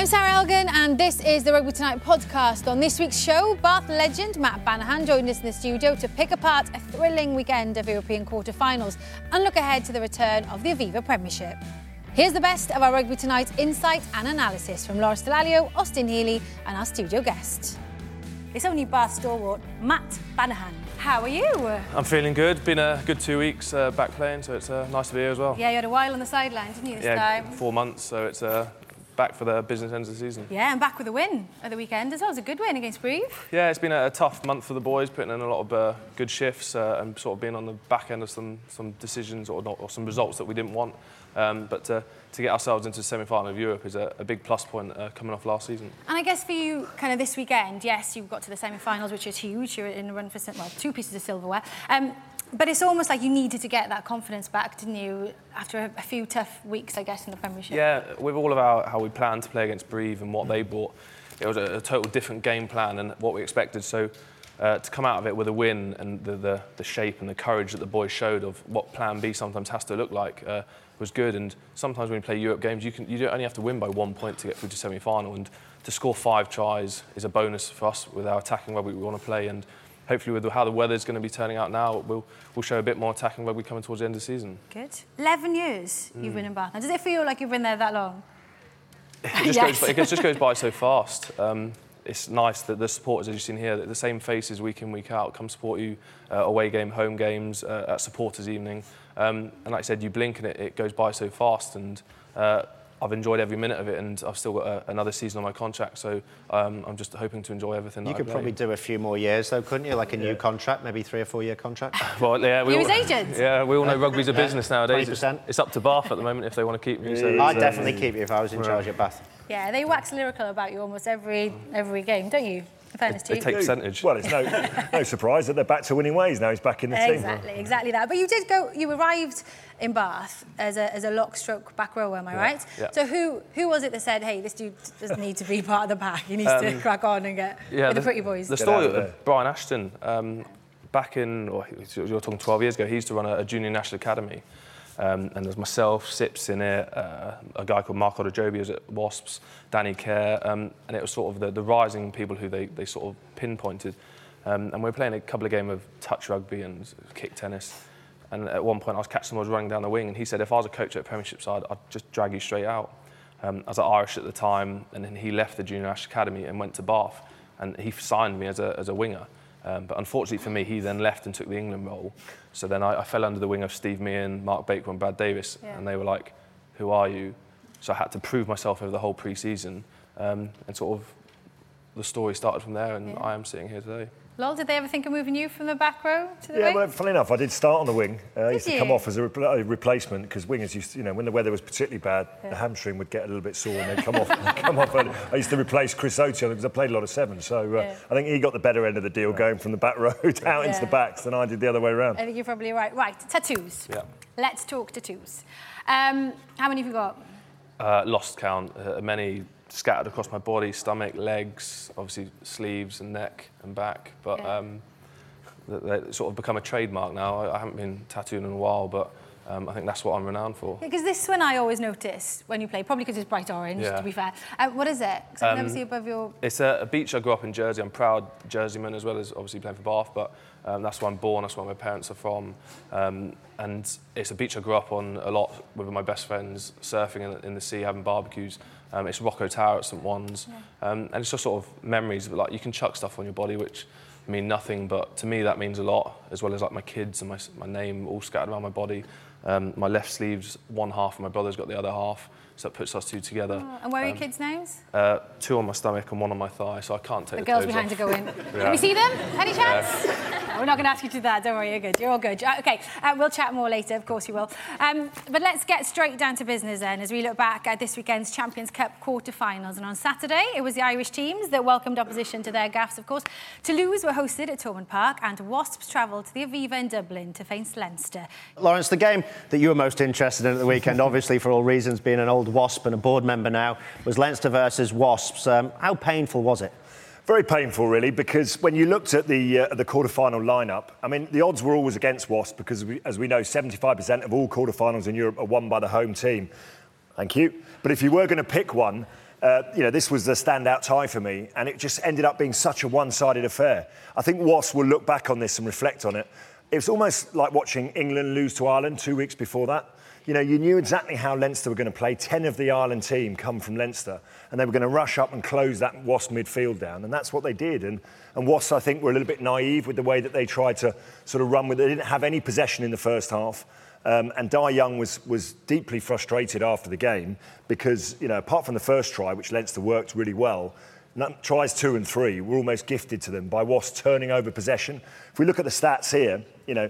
I'm Sarra Elgan, and this is the Rugby Tonight podcast. On this week's show, Bath legend Matt Banahan joined us in the studio to pick apart a thrilling weekend of European quarter-finals and look ahead to the return of the Aviva Premiership. Here's the best of our Rugby Tonight insight and analysis from Lawrence Dallaglio, Austin Healey, and our studio guest. It's only Bath stalwart Matt Banahan. How are you? I'm feeling good. Been a good two weeks uh, back playing, so it's uh, nice to be here as well. Yeah, you had a while on the sidelines, didn't you, this yeah, time? four months, so it's uh, back for the business end of the season. Yeah, and back with a win at the weekend as well. It was a good win against Brive. Yeah, it's been a, a tough month for the boys, putting in a lot of uh, good shifts uh, and sort of being on the back end of some some decisions or, not, or some results that we didn't want. Um, but to, to get ourselves into the semi-final of Europe is a, a big plus point uh, coming off last season. And I guess for you, kind of this weekend, yes, you got to the semi-finals, which is huge. You're in the run for well, two pieces of silverware. Um, but it's almost like you needed to get that confidence back, didn't you, after a, a few tough weeks, I guess, in the Premiership? Yeah, with all of our, how we planned to play against Brive and what they brought, it was a, a total different game plan and what we expected. So uh, to come out of it with a win and the, the, the shape and the courage that the boys showed of what Plan B sometimes has to look like uh, was good. And sometimes when you play Europe games, you, can, you don't only have to win by one point to get through to semi-final. And to score five tries is a bonus for us with our attacking rugby we want to play. And hopefully with how the weather's going to be turning out now, we'll, we'll show a bit more attacking rugby coming towards the end of the season. Good. 11 years you've been in Bath. Now, does it feel like you've been there that long? It just, Yes. goes, it just goes by so fast. Um, it's nice that the supporters, as you've seen here, the same faces week in, week out come support you uh, away game, home games, uh, at supporters evening. Um, and like I said, you blink and it, it goes by so fast. And uh, I've enjoyed every minute of it, and I've still got a, another season on my contract. So um, I'm just hoping to enjoy everything. You that I could play. probably do a few more years, though, couldn't you? Like a new contract, maybe three or four year contract. Well, yeah, we You all, as agent? Yeah, we all know rugby's a business nowadays. It's, it's up to Bath at the moment if they want to keep me. So I'd definitely keep you if I was in charge at Bath. Yeah, they wax lyrical about you almost every every game, don't you? In fairness to they take percentage. Well, it's no, no surprise that they're back to winning ways now. He's back in the team. Exactly, exactly that. But you did go. You arrived in Bath as a, as a lock stroke back rower, am I right? yeah. So who who was it that said, "Hey, this dude doesn't need to be part of the pack. He needs to crack on and get with the, pretty boys"? The story of of Brian Ashton, um, back in, or you're talking 12 years ago, he used to run a, a junior national academy. Um, and there's myself, Sips in it, uh, a guy called Mark Odojobi was at Wasps, Danny Care, um, and it was sort of the, the rising people who they, they sort of pinpointed. Um, and we were playing a couple of games of touch rugby and kick tennis. And at one point, I was catching was running down the wing, and he said, if I was a coach at a Premiership side, I'd just drag you straight out. Um, I was at Irish at the time, and then he left the Junior National Academy and went to Bath, and he signed me as a, as a winger. Um, but unfortunately for me, he then left and took the England role. So then I, I fell under the wing of Steve Meehan, Mark Baker, and Brad Davis, Yeah. and they were like, "Who are you?" So I had to prove myself over the whole pre-season, um, and sort of the story started from there, and Yeah. I am sitting here today. Lol, did they ever think of moving you from the back row to the Yeah, wing? well, funny enough, I did start on the wing. Uh, I used Did to come off as a, repl- a replacement because wingers used, to, you know, when the weather was particularly bad, the hamstring would get a little bit sore and they'd come off. come off. early. I used to replace Chris Oates because I played a lot of seven. So uh, Yeah. I think he got the better end of the deal going from the back row out Yeah. into the backs than I did the other way around. I think you're probably right. Right, tattoos. Yeah. Let's talk tattoos. Um, how many have you got? Uh, lost count, uh, many scattered across my body, stomach, legs, obviously sleeves and neck and back. But Yeah. um, they, they sort of become a trademark now. I, I haven't been tattooed in a while, but um, I think that's what I'm renowned for. Because this one I always notice when you play, probably because it's bright orange, Yeah. to be fair. Uh, what is it? 'Cause I never Um, see above your... It's a, a beach I grew up in Jersey. I'm proud Jerseyman as well as obviously playing for Bath, but um, that's where I'm born. That's where my parents are from, um, and it's a beach I grew up on a lot with my best friends, surfing in, in the sea, having barbecues. Um, it's Rocco Tower at St Ouen's, um, and it's just sort of memories. But like you can chuck stuff on your body which mean nothing, but to me that means a lot, as well as like my kids and my, my name all scattered around my body. Um, my left sleeve's one half, and my brother's got the other half, so that puts us two together. and where are your um, kids' names? Uh, two on my stomach and one on my thigh, so I can't take The the, girls behind off. are going. Yeah. Can we see them? Any chance? No, we're not going to ask you to do that. Don't worry, you're good. You're all good. Uh, Okay, uh, we'll chat more later. Of course, you will. Um, but let's get straight down to business then, as we look back at this weekend's Champions Cup quarter-finals. And on Saturday, it was the Irish teams that welcomed opposition to their gaffs. Of course, Toulouse were hosted at Thomond Park, and Wasps travelled to the Aviva in Dublin to face Leinster. Lawrence, the game that you were most interested in at the weekend, obviously for all reasons, being an old Wasp and a board member now, was Leinster versus Wasps. Um, how painful was it? Very painful, really, because when you looked at the uh, the quarter-final lineup, I mean, the odds were always against Wasp because, we, as we know, 75% of all quarter-finals in Europe are won by the home team. Thank you. But if you were going to pick one, uh, you know, this was the standout tie for me, and it just ended up being such a one-sided affair. I think Wasp will look back on this and reflect on it. It was almost like watching England lose to Ireland two weeks before that. You know, you knew exactly how Leinster were going to play. Ten of the Ireland team come from Leinster, and they were going to rush up and close that Wasp midfield down, and that's what they did. And, and Wasps, I think, were a little bit naive with the way that they tried to sort of run with. It. They didn't have any possession in the first half. Um, and Dai Young was, was deeply frustrated after the game because, you know, apart from the first try, which Leinster worked really well, tries two and three were almost gifted to them by Wasps turning over possession. If we look at the stats here, you know,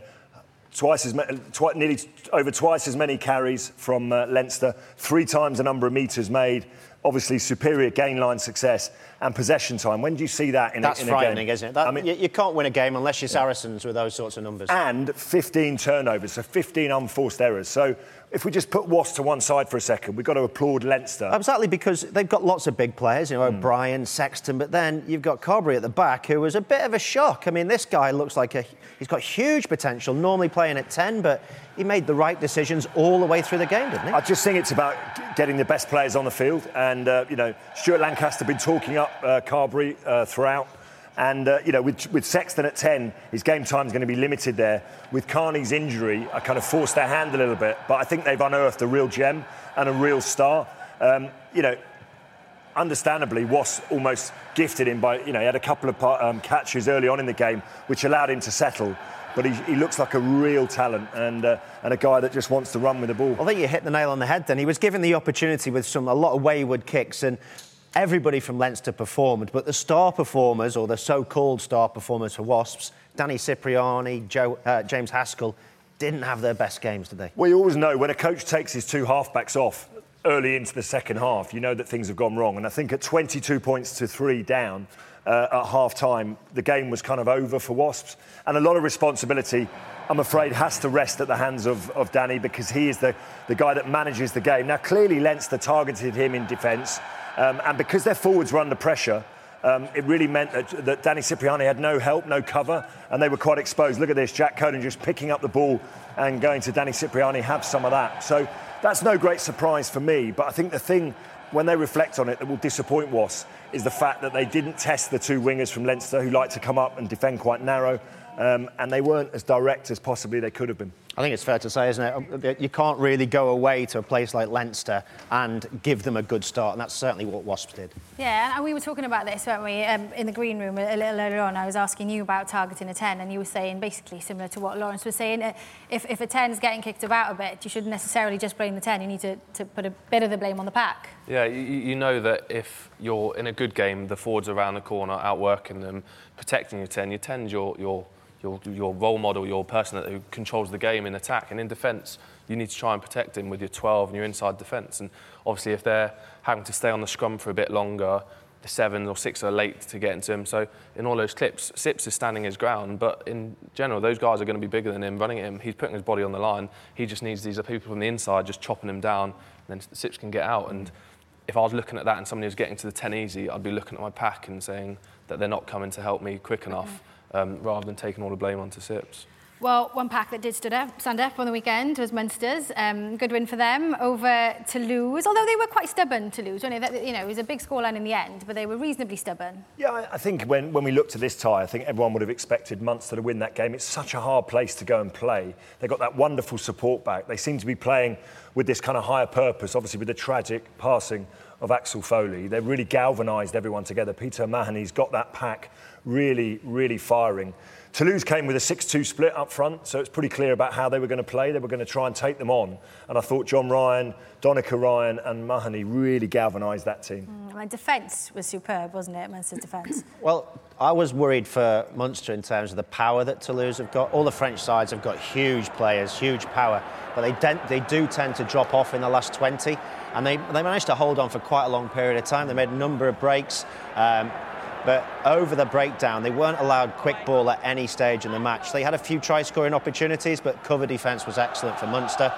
twice as twi- nearly t- over twice as many carries from uh, Leinster, three times the number of metres made. Obviously, superior gain line success and possession time. When do you see that in, That's a, in frightening, isn't it? That, I mean, you, you can't win a game unless you're Saracens with those sorts of numbers. and 15 turnovers, so 15 unforced errors. So if we just put Wasps to one side for a second, we've got to applaud Leinster. Exactly, because they've got lots of big players, you know, O'Brien, Sexton, but then you've got Carbery at the back, who was a bit of a shock. I mean, this guy looks like a, he's got huge potential, normally playing at 10, but he made the right decisions all the way through the game, didn't he? I just think it's about getting the best players on the field. And, uh, you know, Stuart Lancaster been talking up uh, Carbery uh, throughout. And, uh, you know, with, with Sexton at 10, his game time is going to be limited there. With Kearney's injury, I kind of forced their hand a little bit. But I think they've unearthed a real gem and a real star. Um, you know, understandably, Was almost gifted him by, you know, he had a couple of um, catches early on in the game, which allowed him to settle. But he, he looks like a real talent and, uh, and a guy that just wants to run with the ball. I think you hit the nail on the head then. He was given the opportunity with some a lot of wayward kicks and everybody from Leinster performed, but the star performers, or the so-called star performers for Wasps, Danny Cipriani, Joe, uh, James Haskell, didn't have their best games, did they? Well, you always know when a coach takes his two halfbacks off early into the second half, you know that things have gone wrong. And I think at 22 points to three down uh, at half time, the game was kind of over for Wasps. And a lot of responsibility, I'm afraid, has to rest at the hands of, of Danny because he is the, the guy that manages the game. Now, clearly, Leinster targeted him in defence. Um, and because their forwards were under pressure, um, it really meant that, that Danny Cipriani had no help, no cover, and they were quite exposed. Look at this, Jack Conan just picking up the ball and going to Danny Cipriani, have some of that. So that's no great surprise for me, but I think the thing, when they reflect on it, that will disappoint Wasps is the fact that they didn't test the two wingers from Leinster who like to come up and defend quite narrow, um, and they weren't as direct as possibly they could have been. I think it's fair to say, isn't it? You can't really go away to a place like Leinster and give them a good start, and that's certainly what Wasps did. Yeah, and we were talking about this, weren't we, um, in the green room a, a little earlier on. I was asking you about targeting a 10, and you were saying basically similar to what Lawrence was saying. Uh, if, if a 10 is getting kicked about a bit, you shouldn't necessarily just blame the 10. You need to, to put a bit of the blame on the pack. Yeah, you, you know that if you're in a good game, the forwards are around the corner, outworking them, protecting your 10. Your 10's your, your, your, your role model, your person who controls the game in attack. And in defence, you need to try and protect him with your 12 and your inside defence. And obviously, if they're having to stay on the scrum for a bit longer, the seven or six are late to get into him. So in all those clips, Sips is standing his ground, but in general, those guys are going to be bigger than him, running at him. He's putting his body on the line. He just needs these people from the inside just chopping him down, and then Sips can get out. And if I was looking at that and somebody was getting to the 10 easy, I'd be looking at my pack and saying that they're not coming to help me quick enough, um, rather than taking all the blame onto Sips. Well, one pack that did stood up, stand up on the weekend was Munster's. Um, good win for them over Toulouse, although they were quite stubborn, they? That, you know, it was a big scoreline in the end, but they were reasonably stubborn. Yeah, I think when, when we looked at this tie, I think everyone would have expected Munster to win that game. It's such a hard place to go and play. They got that wonderful support back. They seem to be playing with this kind of higher purpose, obviously with the tragic passing of Axel Foley. They've really galvanised everyone together. Peter Mahoney's got that pack really, really firing. Toulouse came with a 6-2 split up front, so it's pretty clear about how they were going to play. They were going to try and take them on. And I thought John Ryan, Donnacha Ryan and Mahoney really galvanised that team. Mm, and defence was superb, wasn't it, Munster's defence? Well, I was worried for Munster in terms of the power that Toulouse have got. All the French sides have got huge players, huge power, but they, de- they do tend to drop off in the last 20. And they, they managed to hold on for quite a long period of time. They made a number of breaks. Um, but over the breakdown, they weren't allowed quick ball at any stage in the match. They had a few try scoring opportunities, but cover defence was excellent for Munster.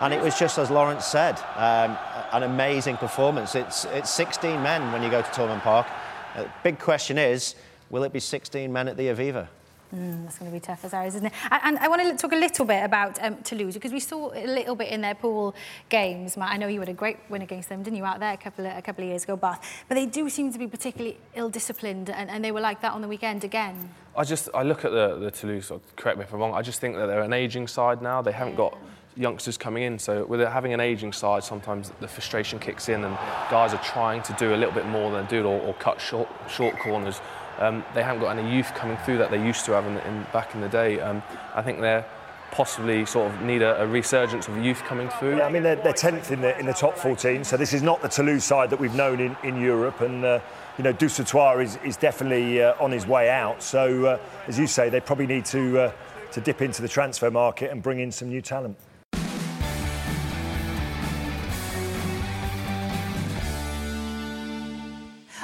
And it was just as Lawrence said, um, an amazing performance. It's, it's 16 men when you go to Thomond Park. Uh, big question is, will it be 16 men at the Aviva? Mm, that's going to be tough as ours, isn't it? And, and I want to talk a little bit about um, Toulouse because we saw a little bit in their pool games. Matt, I know you had a great win against them, didn't you, out there a couple of, a couple of years ago, Bath? But they do seem to be particularly ill-disciplined, and, and they were like that on the weekend again. I just I look at the the Toulouse. Correct me if I'm wrong. I just think that they're an aging side now. They haven't got youngsters coming in. So with having an aging side, sometimes the frustration kicks in, and guys are trying to do a little bit more than do or, or cut short short corners. Um, they haven't got any youth coming through that they used to have in, in back in the day. Um, I think they're possibly sort of need a, a resurgence of youth coming through. Yeah, I mean, they're, they're 10th in the, in the top 14, so this is not the Toulouse side that we've known in, in Europe. And, uh, you know, Dusautoir is, is definitely uh, on his way out. So, uh, as you say, they probably need to, uh, to dip into the transfer market and bring in some new talent.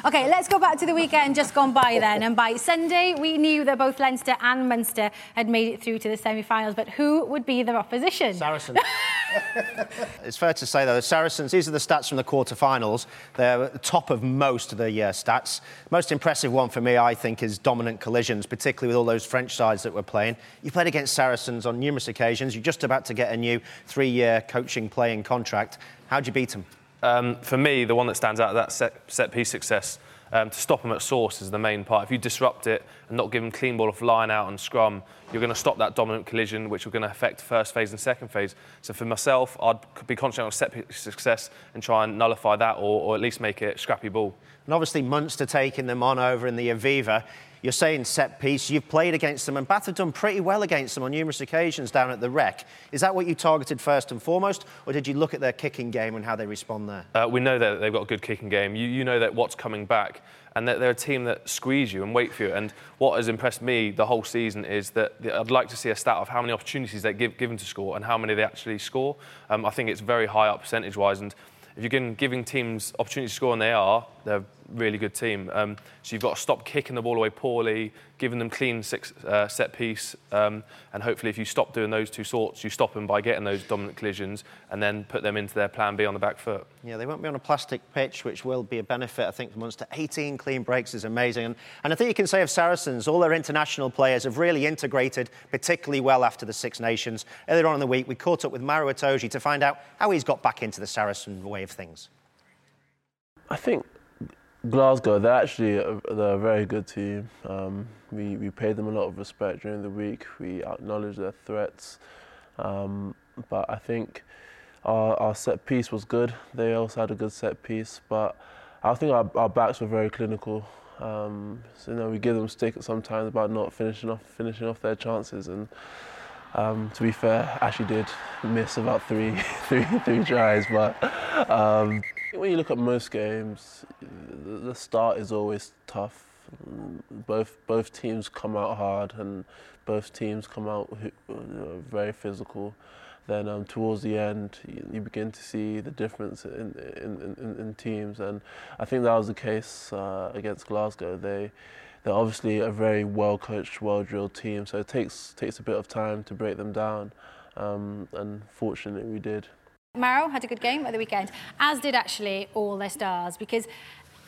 Okay, let's go back to the weekend just gone by then. And by Sunday, we knew that both Leinster and Munster had made it through to the semi-finals. But who would be their opposition? Saracens. it's fair to say, though, the Saracens, these are the stats from the quarter-finals. They're at the top of most of the uh, stats. Most impressive one for me, I think, is dominant collisions, particularly with all those French sides that were playing. You played against Saracens on numerous occasions. You're just about to get a new three year coaching playing contract. How'd you beat them? Um, for me, the one that stands out of that set, set piece success, um, to stop them at source is the main part. If you disrupt it and not give them clean ball off line out and scrum, you're going to stop that dominant collision, which are going to affect first phase and second phase. So for myself, I'd be concentrating on set piece success and try and nullify that or, or at least make it scrappy ball. And obviously, Munster taking them on over in the Aviva. You're saying set piece, you've played against them, and Bath have done pretty well against them on numerous occasions down at the Rec. Is that what you targeted first and foremost, or did you look at their kicking game and how they respond there? Uh, we know that they've got a good kicking game. You, you know that what's coming back, and that they're a team that squeeze you and wait for you. And what has impressed me the whole season is that I'd like to see a stat of how many opportunities they give given to score and how many they actually score. Um, I think it's very high up percentage-wise, and if you're giving teams opportunities to score, and they are, they're a really good team. Um, so you've got to stop kicking the ball away poorly, giving them clean six, uh, set piece, um, and hopefully if you stop doing those two sorts, you stop them by getting those dominant collisions and then put them into their plan B on the back foot. Yeah, they won't be on a plastic pitch, which will be a benefit, I think, for Munster. 18 clean breaks is amazing. And, and I think you can say of Saracens, all their international players have really integrated particularly well after the Six Nations. Earlier on in the week, we caught up with Maro Itoje to find out how he's got back into the Saracen way of things. I think Glasgow, they're actually a, they're a very good team. Um, we, we paid them a lot of respect during the week. We acknowledged their threats. Um, but I think our, our set piece was good. They also had a good set piece. But I think our, our backs were very clinical. Um, so, you know, we give them stick sometimes about not finishing off finishing off their chances. And um, to be fair, actually did miss about three, three, three tries. But um, when you look at most games, the start is always tough. Both both teams come out hard, and both teams come out very physical. Then um, towards the end, you, you, begin to see the difference in in, in, in, teams, and I think that was the case uh, against Glasgow. They they're obviously a very well coached, well drilled team, so it takes takes a bit of time to break them down, um, and fortunately we did. Maro had a good game at the weekend, as did actually all their stars, because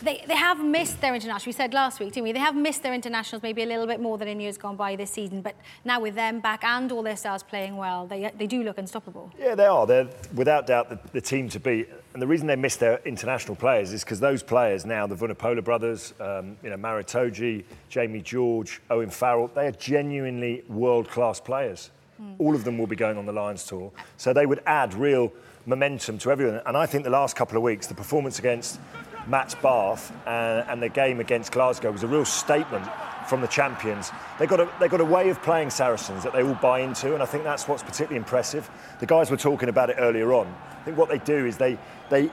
They, they have missed their internationals. We said last week, didn't we? They have missed their internationals maybe a little bit more than in years gone by this season. But now with them back and all their stars playing well, they, they do look unstoppable. Yeah, they are. They're without doubt the, the team to beat. And the reason they missed their international players is because those players now, the Vunipola brothers, um, you know, Maro Itoje, Jamie George, Owen Farrell, they are genuinely world-class players. All of them will be going on the Lions tour. So they would add real momentum to everyone. And I think the last couple of weeks, the performance against Matt's Bath and, and the game against Glasgow was a real statement from the champions. They've got, a, they've got a way of playing Saracens that they all buy into, and I think that's what's particularly impressive. The guys were talking about it earlier on. I think what they do is they, they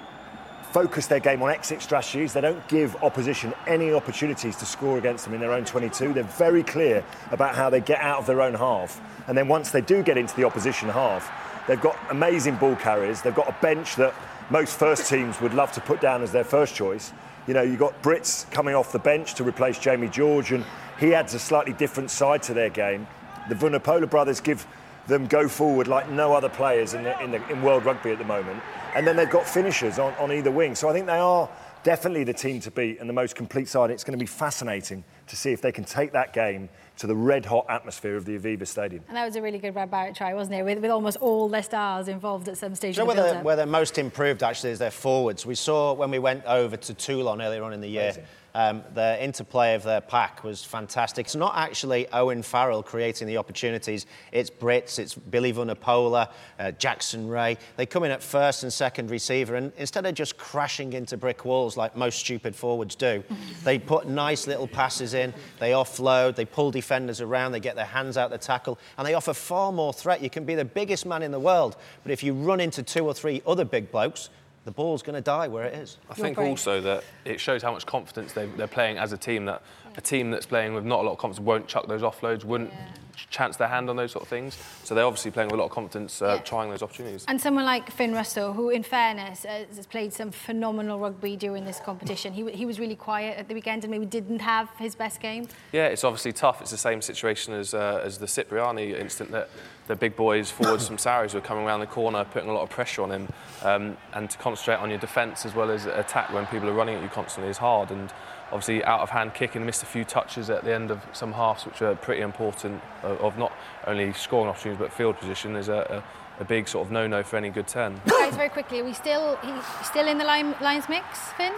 focus their game on exit strategies. They don't give opposition any opportunities to score against them in their own 22. They're very clear about how they get out of their own half. And then once they do get into the opposition half, they've got amazing ball carriers. They've got a bench that most first teams would love to put down as their first choice. You know, you've got Brits coming off the bench to replace Jamie George, and he adds a slightly different side to their game. The Vunipola brothers give them go forward like no other players in, the, in, the, in world rugby at the moment. And then they've got finishers on, on either wing. So I think they are definitely the team to beat and the most complete side. It's going to be fascinating to see if they can take that game to the red hot atmosphere of the Aviva Stadium. And that was a really good Brad Barritt try, wasn't it? With, with almost all their stars involved at some stage. You know where, they're, where they're most improved actually is their forwards. We saw when we went over to Toulon earlier on in the year. Amazing um, the interplay of their pack was fantastic. It's not actually Owen Farrell creating the opportunities. It's Brits, it's Billy Vunipola, uh, Jackson Wray. They come in at first and second receiver, and instead of just crashing into brick walls like most stupid forwards do, they put nice little passes in, they offload, they pull defenders around, they get their hands out the tackle, and they offer far more threat. You can be the biggest man in the world, but if you run into two or three other big blokes, the ball's going to die where it is. I think also that it shows how much confidence they, are playing as a team. That yeah. a team that's playing with not a lot of confidence won't chuck those offloads, wouldn't yeah. Chance their hand on those sort of things. So they're obviously playing with a lot of confidence, uh, yeah. trying those opportunities. And someone like Finn Russell, who, in fairness, uh, has played some phenomenal rugby during this competition. He, he was really quiet at the weekend and maybe didn't have his best game. Yeah, it's obviously tough. It's the same situation as uh, as the Cipriani incident that the big boys forwards from Sarries were coming around the corner, putting a lot of pressure on him. Um, and to concentrate on your defence as well as attack when people are running at you constantly is hard. And obviously, out of hand kicking, missed a few touches at the end of some halves, which are pretty important of not only scoring opportunities but field position is a, a, a big sort of no-no for any good 10. Guys, very quickly, are we still, still in the line, Lions mix, Finn?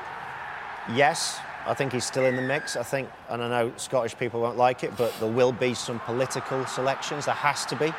Yes, I think he's still in the mix. I think, and I know Scottish people won't like it, but there will be some political selections. There has to be.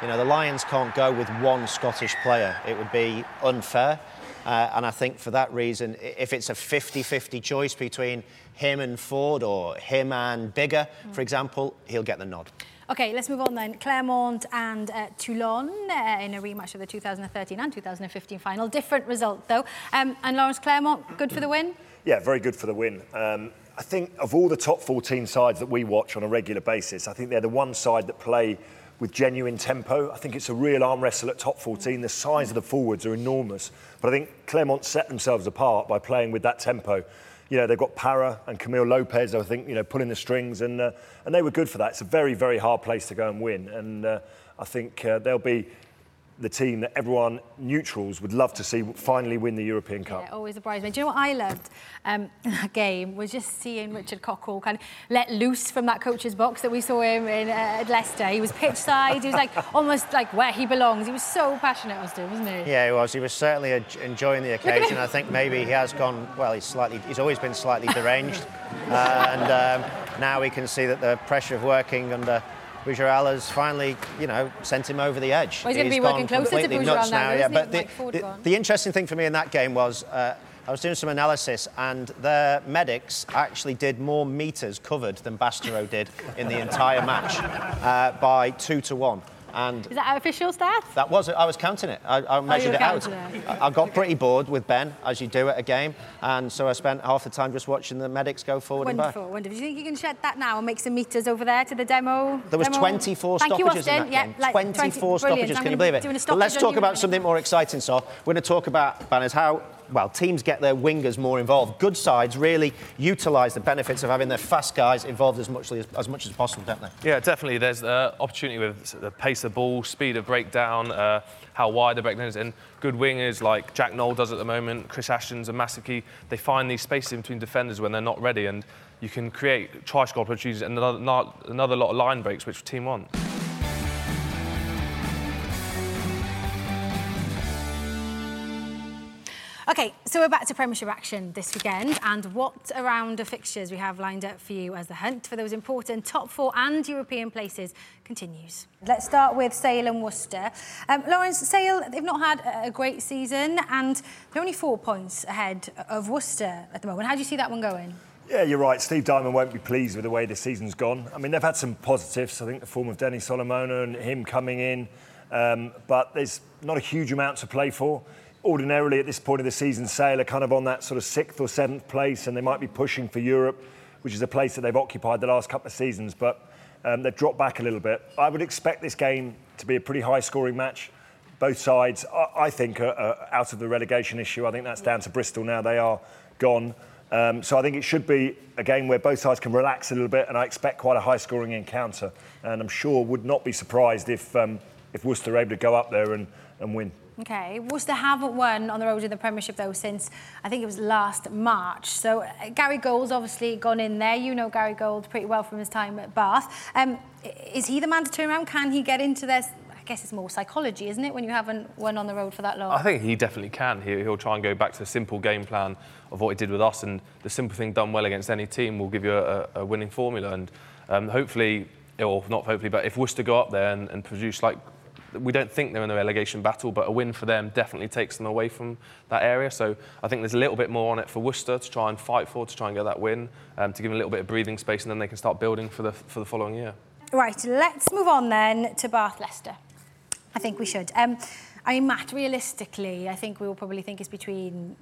You know, the Lions can't go with one Scottish player. It would be unfair. Uh, and I think for that reason, if it's a 50 50 choice between him and Ford or him and Biggar, mm. for example, he'll get the nod. OK, let's move on then. Clermont and uh, Toulon uh, in a rematch of the 2013 and 2015 final. Different result, though. Um, and Lawrence Clermont, good for the win? Yeah, very good for the win. Um, I think of all the top 14 sides that we watch on a regular basis, I think they're the one side that play with genuine tempo. I think it's a real arm wrestle at top 14. The size of the forwards are enormous. But I think Clermont set themselves apart by playing with that tempo. You know, they've got Parra and Camille Lopez, I think, you know, pulling the strings, and, uh, and they were good for that. It's a very, very hard place to go and win. And uh, I think uh, they'll be the team that everyone neutrals would love to see finally win the European Cup. Yeah, always a bridesmaid. Do you know what I loved um, in that game was just seeing Richard Cockerill kind of let loose from that coach's box that we saw him in uh, at Leicester. He was pitch side. He was like almost like where he belongs. He was so passionate, Austin, wasn't he? Yeah, he was. He was certainly enjoying the occasion. I think maybe he has gone. Well, he's slightly. He's always been slightly deranged, uh, and um, now we can see that the pressure of working under Boudjellal has finally, you know, sent him over the edge. Well, he's, going to be working closer to now, now yeah. But the, the, the, interesting thing for me in that game was uh, I was doing some analysis, and their medics actually did more metres covered than Bastareaud did in the entire match uh, by two to one. And is that official stats? That was it. I was counting it. I, I oh, measured oh, it out. It. I got pretty bored with Ben, as you do at a game, and so I spent half the time just watching the medics go forward wonderful, and back. Wonderful. Do you think you can shed that now and make some meters over there to the demo? There was demo? 24 Thank stoppages you, in that yeah, game. Like 24 20, stoppages. Can you believe it? But let's talk about something more exciting. So we're going to talk about banners. How well, teams get their wingers more involved. Good sides really utilise the benefits of having their fast guys involved as much as, as much as possible, don't they? Yeah, definitely. There's uh, opportunity with the pace of ball, speed of breakdown, uh, how wide the breakdown is, and good wingers like Jack Nowell does at the moment. Chris Ashton's a massive key. They find these spaces between defenders when they're not ready, and you can create try score opportunities and another, another lot of line breaks, which team want. Okay, so we're back to Premiership action this weekend, and what a round of fixtures we have lined up for you as the hunt for those important top four and European places continues. Let's start with Sale and Worcester. Um, Lawrence, Sale, they've not had a great season, and they're only four points ahead of Worcester at the moment. How do you see that one going? Yeah, you're right. Steve Diamond won't be pleased with the way the season's gone. I mean, they've had some positives. I think the form of Denny Solomona and him coming in, um, but there's not a huge amount to play for ordinarily at this point of the season, Sale are kind of on that sort of sixth or seventh place, and they might be pushing for Europe, which is a place that they've occupied the last couple of seasons, but um, they've dropped back a little bit. I would expect this game to be a pretty high scoring match. Both sides, I, think, are, are, out of the relegation issue. I think that's down to Bristol now. They are gone. Um, so I think it should be a game where both sides can relax a little bit, and I expect quite a high scoring encounter. And I'm sure would not be surprised if, um, if Worcester are able to go up there and, and win. Okay, Worcester haven't won on the road in the Premiership though since I think it was last March. So uh, Gary Gold's obviously gone in there. You know Gary Gold pretty well from his time at Bath. Um, is he the man to turn around? Can he get into this? I guess it's more psychology, isn't it, when you haven't won on the road for that long? I think he definitely can. He, will try and go back to the simple game plan of what he did with us, and the simple thing done well against any team will give you a, a winning formula. And um, hopefully, or not hopefully, but if Worcester go up there and, and produce like we don't think they're in the relegation battle, but a win for them definitely takes them away from that area. So I think there's a little bit more on it for Worcester to try and fight for, to try and get that win, um, to give them a little bit of breathing space, and then they can start building for the, for the following year. Right, let's move on then to Bath Leicester. I think we should. Um, I mean, Matt, realistically, I think we will probably think it's between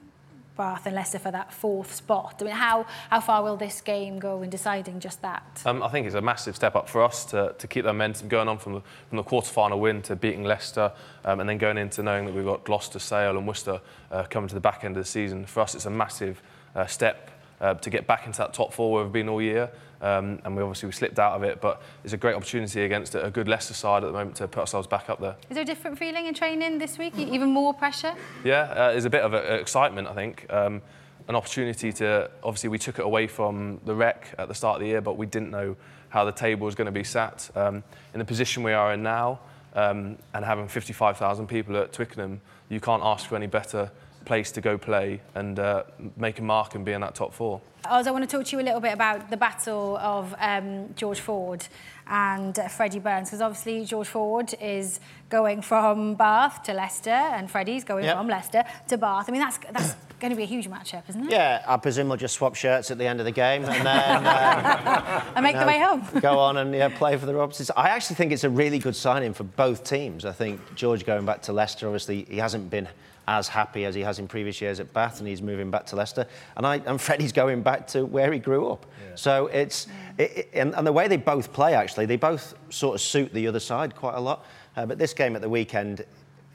Bath and Leicester for that fourth spot. I mean, how, how far will this game go in deciding just that? Um, I think it's a massive step up for us to, to keep the momentum going on from the, from the quarter-final win to beating Leicester um, and then going into knowing that we've got Gloucester, Sale and Worcester uh, coming to the back end of the season. For us, it's a massive uh, step uh, to get back into that top four where we've been all year. Um, and we obviously we slipped out of it, but it's a great opportunity against a good Leicester side at the moment to put ourselves back up there. Is there a different feeling in training this week? Even more pressure? Yeah, uh, there's a bit of a, excitement, I think. Um, an opportunity to obviously we took it away from the Rec at the start of the year, but we didn't know how the table was going to be sat. Um, in the position we are in now, um, and having 55,000 people at Twickenham, you can't ask for any better place to go play and uh, make a mark and be in that top four. Oz, I want to talk to you a little bit about the battle of um, George Ford and uh, Freddie Burns, because obviously George Ford is going from Bath to Leicester, and Freddie's going yep. from Leicester to Bath. I mean, that's that's going to be a huge matchup, isn't it? Yeah, I presume we'll just swap shirts at the end of the game and then uh, and make the way home. go on and yeah, play for the Robsons. I actually think it's a really good signing for both teams. I think George going back to Leicester, obviously he hasn't been as happy as he has in previous years at Bath, and he's moving back to Leicester. And, I, and Freddie's going back to where he grew up. Yeah. So it's, it, it, and, and, the way they both play, actually, they both sort of suit the other side quite a lot. Uh, but this game at the weekend,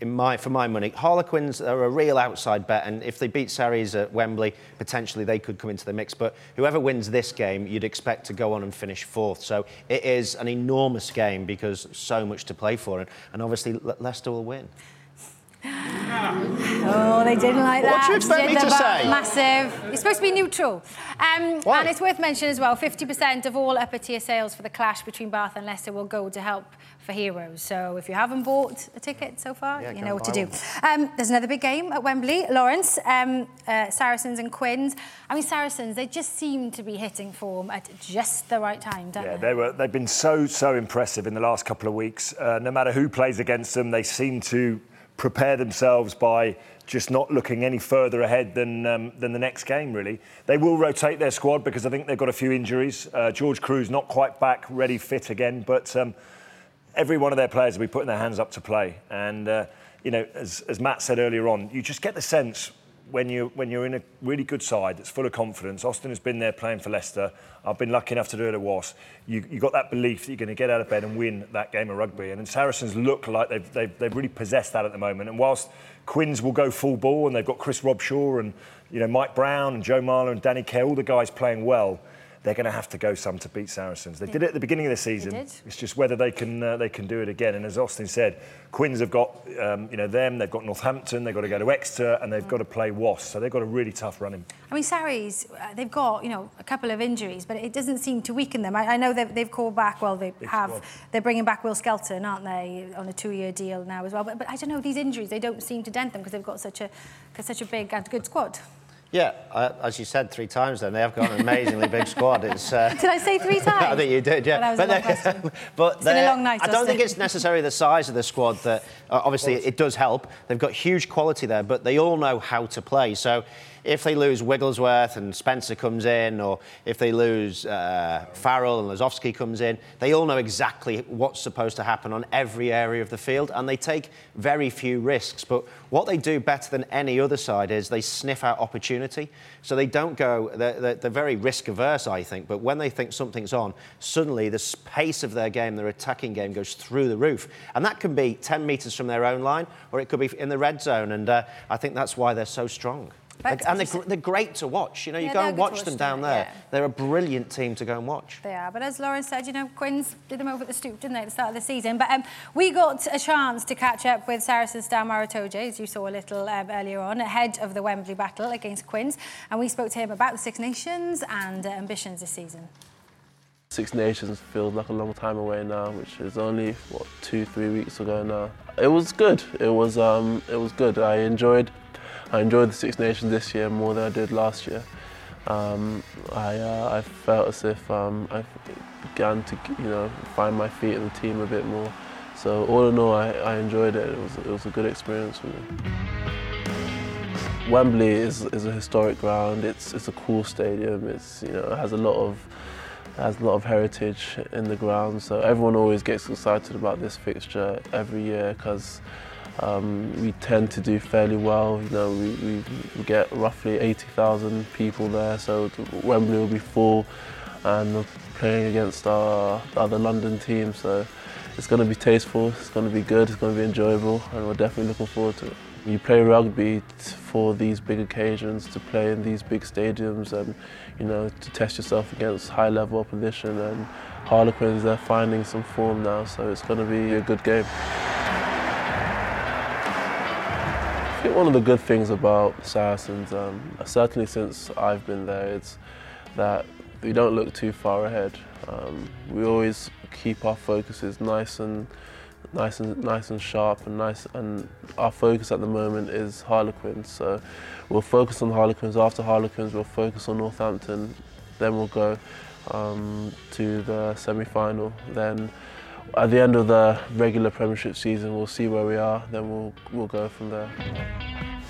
in my, for my money, Harlequins are a real outside bet, and if they beat Sarries at Wembley, potentially they could come into the mix. But whoever wins this game, you'd expect to go on and finish fourth. So it is an enormous game because so much to play for, and, and obviously Le- Leicester will win. Oh, they didn't like that. What do you expect me to say? Massive. It's supposed to be neutral. Um, Why? And it's worth mentioning as well, 50% of all upper tier sales for the clash between Bath and Leicester will go to help for Heroes. So if you haven't bought a ticket so far, yeah, you know what to do. Um, there's another big game at Wembley. Lawrence, um, uh, Saracens and Quins. I mean, Saracens, they just seem to be hitting form at just the right time, don't they? yeah, they? they were, they've been so, so impressive in the last couple of weeks. Uh, no matter who plays against them, they seem to prepare themselves by just not looking any further ahead than um, than the next game. Really, they will rotate their squad because I think they've got a few injuries. Uh, George Kruis not quite back, ready, fit again, but um, every one of their players will be putting their hands up to play. And uh, you know, as, as Matt said earlier on, you just get the sense when you when you're in a really good side that's full of confidence. Austin has been there playing for Leicester. I've been lucky enough to do it at Wasps. You you got that belief that you're going to get out of bed and win that game of rugby. And, and Saracens look like they've, they've they've really possessed that at the moment. And whilst Quins will go full ball and they've got Chris Robshaw and you know Mike Brown and Joe Marler and Danny Care, all the guys playing well they're going to have to go some to beat Saracens. They did it at the beginning of the season. It's just whether they can uh, they can do it again. And as Austin said, Quins have got um, you know them. They've got Northampton. They've got to go to Exeter, and they've mm. got to play Wasps. So they've got a really tough running. I mean, Sarries, uh, they've got you know a couple of injuries, but it doesn't seem to weaken them. I, I know they've, they've called back. Well, they Big have. Squad. They're bringing back Will Skelton, aren't they, on a two-year deal now as well? But, but I don't know these injuries. They don't seem to dent them because they've got such a such a big and good squad. Yeah, uh, as you said three times, then they have got an amazingly big squad. It's, uh, did I say three times? I think you did. Yeah, well, but, but it's been a long night. I don't think it's necessarily the size of the squad that uh, obviously it does help. They've got huge quality there, but they all know how to play. So if they lose Wigglesworth and Spencer comes in, or if they lose uh, Farrell and Lozowski comes in, they all know exactly what's supposed to happen on every area of the field, and they take very few risks. But what they do better than any other side is they sniff out opportunity. So they don't go, they're, they're, they're very risk averse, I think, but when they think something's on, suddenly the pace of their game, their attacking game, goes through the roof. And that can be 10 metres from their own line, or it could be in the red zone, and uh, I think that's why they're so strong and they're, they're, great to watch. You know, you yeah, go and watch them down there. Yeah. They're a brilliant team to go and watch. They are. But as Lauren said, you know, Quins did them over at the stoop, didn't they, at the start of the season? But um, we got a chance to catch up with Saracens star Maro Itoje, as you saw a little um, earlier on, ahead of the Wembley battle against Quins. And we spoke to him about the Six Nations and uh, ambitions this season. Six Nations feels like a long time away now, which is only what two, three weeks ago now. It was good. It was um, it was good. I enjoyed I enjoyed the Six Nations this year more than I did last year. Um, I, uh, I felt as if um, I began to you know find my feet in the team a bit more. So all in all, I, I enjoyed it. It was, it was a good experience for me. Wembley is, is a historic ground. It's, it's a cool stadium. It's, you know, it has a lot of has a lot of heritage in the ground. So everyone always gets excited about this fixture every year because um, we tend to do fairly well. You know, we, we, we get roughly 80,000 people there, so Wembley will be full, and we're playing against our other London team, So it's going to be tasteful, it's going to be good, it's going to be enjoyable, and we're definitely looking forward to it. You play rugby for these big occasions, to play in these big stadiums, and you know to test yourself against high-level opposition. And Harlequins, they're finding some form now, so it's going to be a good game. I think one of the good things about Saracens, um, certainly since I've been there, it's that we don't look too far ahead. Um, we always keep our focuses nice and nice and nice and sharp and nice and our focus at the moment is Harlequins. So we'll focus on Harlequins. After Harlequins, we'll focus on Northampton. Then we'll go um, to the semi-final. Then at the end of the regular Premiership season, we'll see where we are, then we'll, we'll go from there.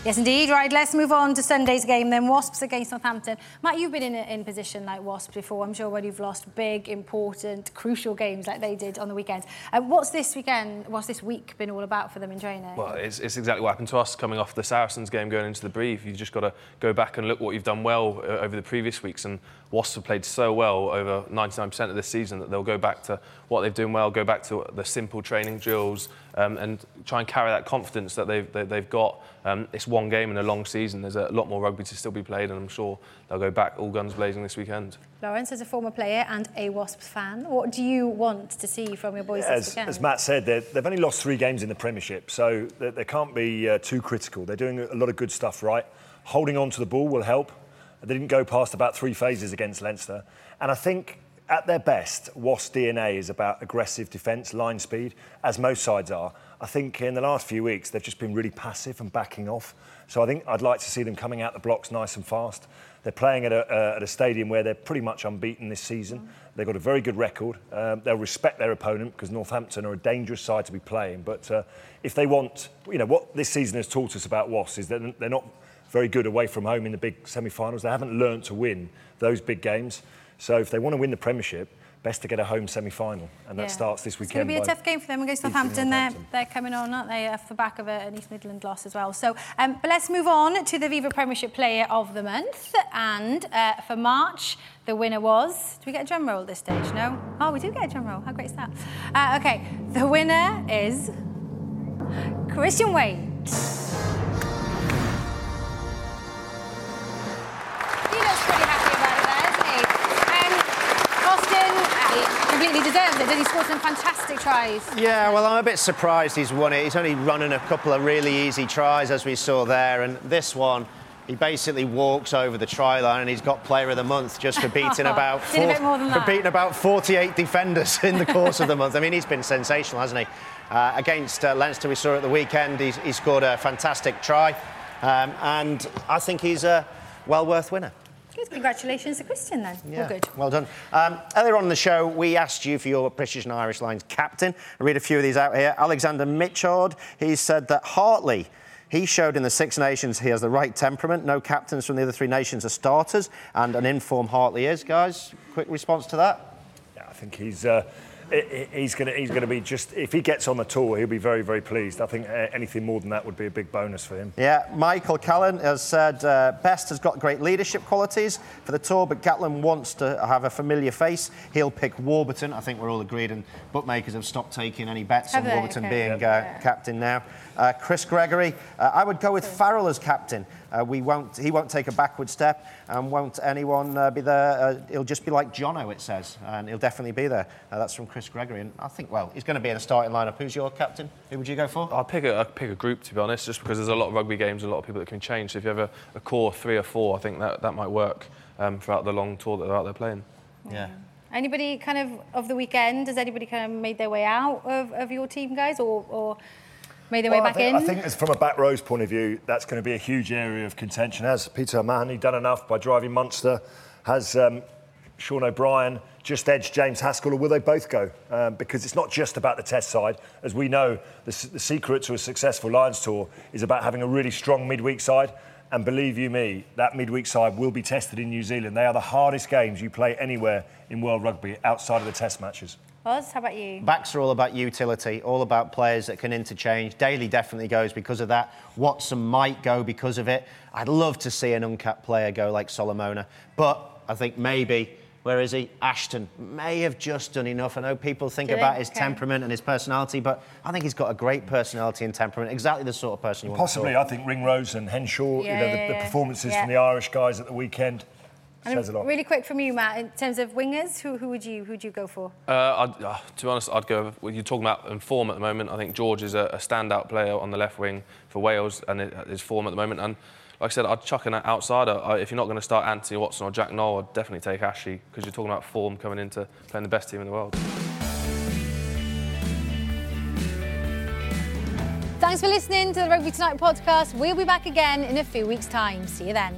Yes, indeed. Right, let's move on to Sunday's game then. Wasps against Northampton. Matt, you've been in a in position like Wasps before. I'm sure when you've lost big, important, crucial games like they did on the weekend. Uh, what's this weekend, what's this week been all about for them in training? Well, it's, it's exactly what happened to us coming off the Saracens game going into the Brive. You've just got to go back and look what you've done well uh, over the previous weeks. And Wasps have played so well over 99% of this season that they'll go back to what they've done well, go back to the simple training drills, um, and try and carry that confidence that they've, they, have got. Um, it's one game in a long season. There's a lot more rugby to still be played, and I'm sure they'll go back all guns blazing this weekend. Lawrence, as a former player and a Wasps fan, what do you want to see from your boys as, this weekend? As Matt said, they've only lost three games in the Premiership, so they, they can't be uh, too critical. They're doing a lot of good stuff right. Holding on to the ball will help. They didn't go past about three phases against Leinster. And I think at their best, Wasp DNA is about aggressive defence, line speed, as most sides are. I think in the last few weeks, they've just been really passive and backing off. So I think I'd like to see them coming out the blocks nice and fast. They're playing at a, uh, at a stadium where they're pretty much unbeaten this season. They've got a very good record. Um, they'll respect their opponent because Northampton are a dangerous side to be playing. But uh, if they want, you know, what this season has taught us about Wasps is that they're not very good away from home in the big semi-finals. They haven't learned to win those big games. So if they want to win the Premiership, best to get a home semi-final, and that Yeah. starts this weekend. It's going to be a tough game for them against Southampton. They're, they're coming on, aren't they, off the back of an East Midland loss as well. So, um, but let's move on to the Viva Premiership Player of the Month. And uh, for March, the winner was. Do we get a drum roll at this stage? No? Oh, we do get a drum roll. How great is that? Uh, okay, the winner is Christian Wade. Completely deserves it. Did he score some fantastic tries? Yeah, well, I'm a bit surprised he's won it. He's only running a couple of really easy tries, as we saw there, and this one. He basically walks over the try line and he's got Player of the Month just for beating about Did a bit more than for beating about 48 defenders in the course of the month. I mean, he's been sensational, hasn't he? Uh, against uh, Leinster, we saw at the weekend, he's, he scored a fantastic try, um, and I think he's a well worth winner. Good. Congratulations to Christian then. All good. Well done. Um, earlier on in the show, we asked you for your British and Irish Lions captain. I read a few of these out here. Alexander Mitchard, he said that Hartley, he showed in the Six Nations he has the right temperament. No captains from the other three nations are starters, and an informed Hartley is. Guys, quick response to that? Yeah, I think he's. Uh, i- i- He's going to he's going to be just if he gets on the tour he'll be very very pleased. I think uh, anything more than that would be a big bonus for him. Yeah, Michael Callan has said uh, Best has got great leadership qualities for the tour, but Gatland wants to have a familiar face. He'll pick Warburton. I think we're all agreed, and bookmakers have stopped taking any bets Have on they? Warburton Okay. being Yeah. uh, captain now. Uh, Chris Gregory, uh, I would go with Farrell as captain. Uh, we won't, he won't take a backward step, and won't anyone uh, be there. Uh, he'll just be like Jono, it says, and he'll definitely be there. Uh, that's from Chris Gregory, and I think, well, he's going to be in the starting lineup. Who's your captain? Who would you go for? I'll pick a, I'll pick a group to be honest, just because there's a lot of rugby games, a lot of people that can change. So if you have a, a core three or four, I think that, that might work um, throughout the long tour that they're out there playing. Yeah. Anybody kind of of the weekend? Has anybody kind of made their way out of, of your team, guys, or, or made their way back I think, in? I think as from a back rows point of view, that's going to be a huge area of contention. Has Peter Mahony done enough by driving Munster? Has um, Sean O'Brien just edged James Haskell, or will they both go? Um, because it's not just about the test side. As we know, the, the secret to a successful Lions tour is about having a really strong midweek side. And believe you me, that midweek side will be tested in New Zealand. They are the hardest games you play anywhere in world rugby outside of the test matches. Oz, how about you? Backs are all about utility, all about players that can interchange. Daly definitely goes because of that. Watson might go because of it. I'd love to see an uncapped player go like Solomona, but I think maybe. Where is he? Ashton may have just done enough. I know people think Do they? about his Okay. temperament and his personality, but I think he's got a great personality and temperament. Exactly the sort of person you want. Possibly, talk. I think Ringrose and Henshaw, Yeah, you know, the, yeah, the performances Yeah. from the Irish guys at the weekend And says a lot. really quick from you, Matt. In terms of wingers, who, who would you who would you go for? Uh, I'd, uh, to be honest, I'd go. with- Well, you're talking about in form at the moment. I think George is a, a standout player on the left wing for Wales and it, his form at the moment. And like I said, I'd chuck an outsider. I, if you're not going to start Anthony Watson or Jack Nowell, I'd definitely take Ashley because you're talking about form coming into playing the best team in the world. Thanks for listening to the Rugby Tonight podcast. We'll be back again in a few weeks' time. See you then.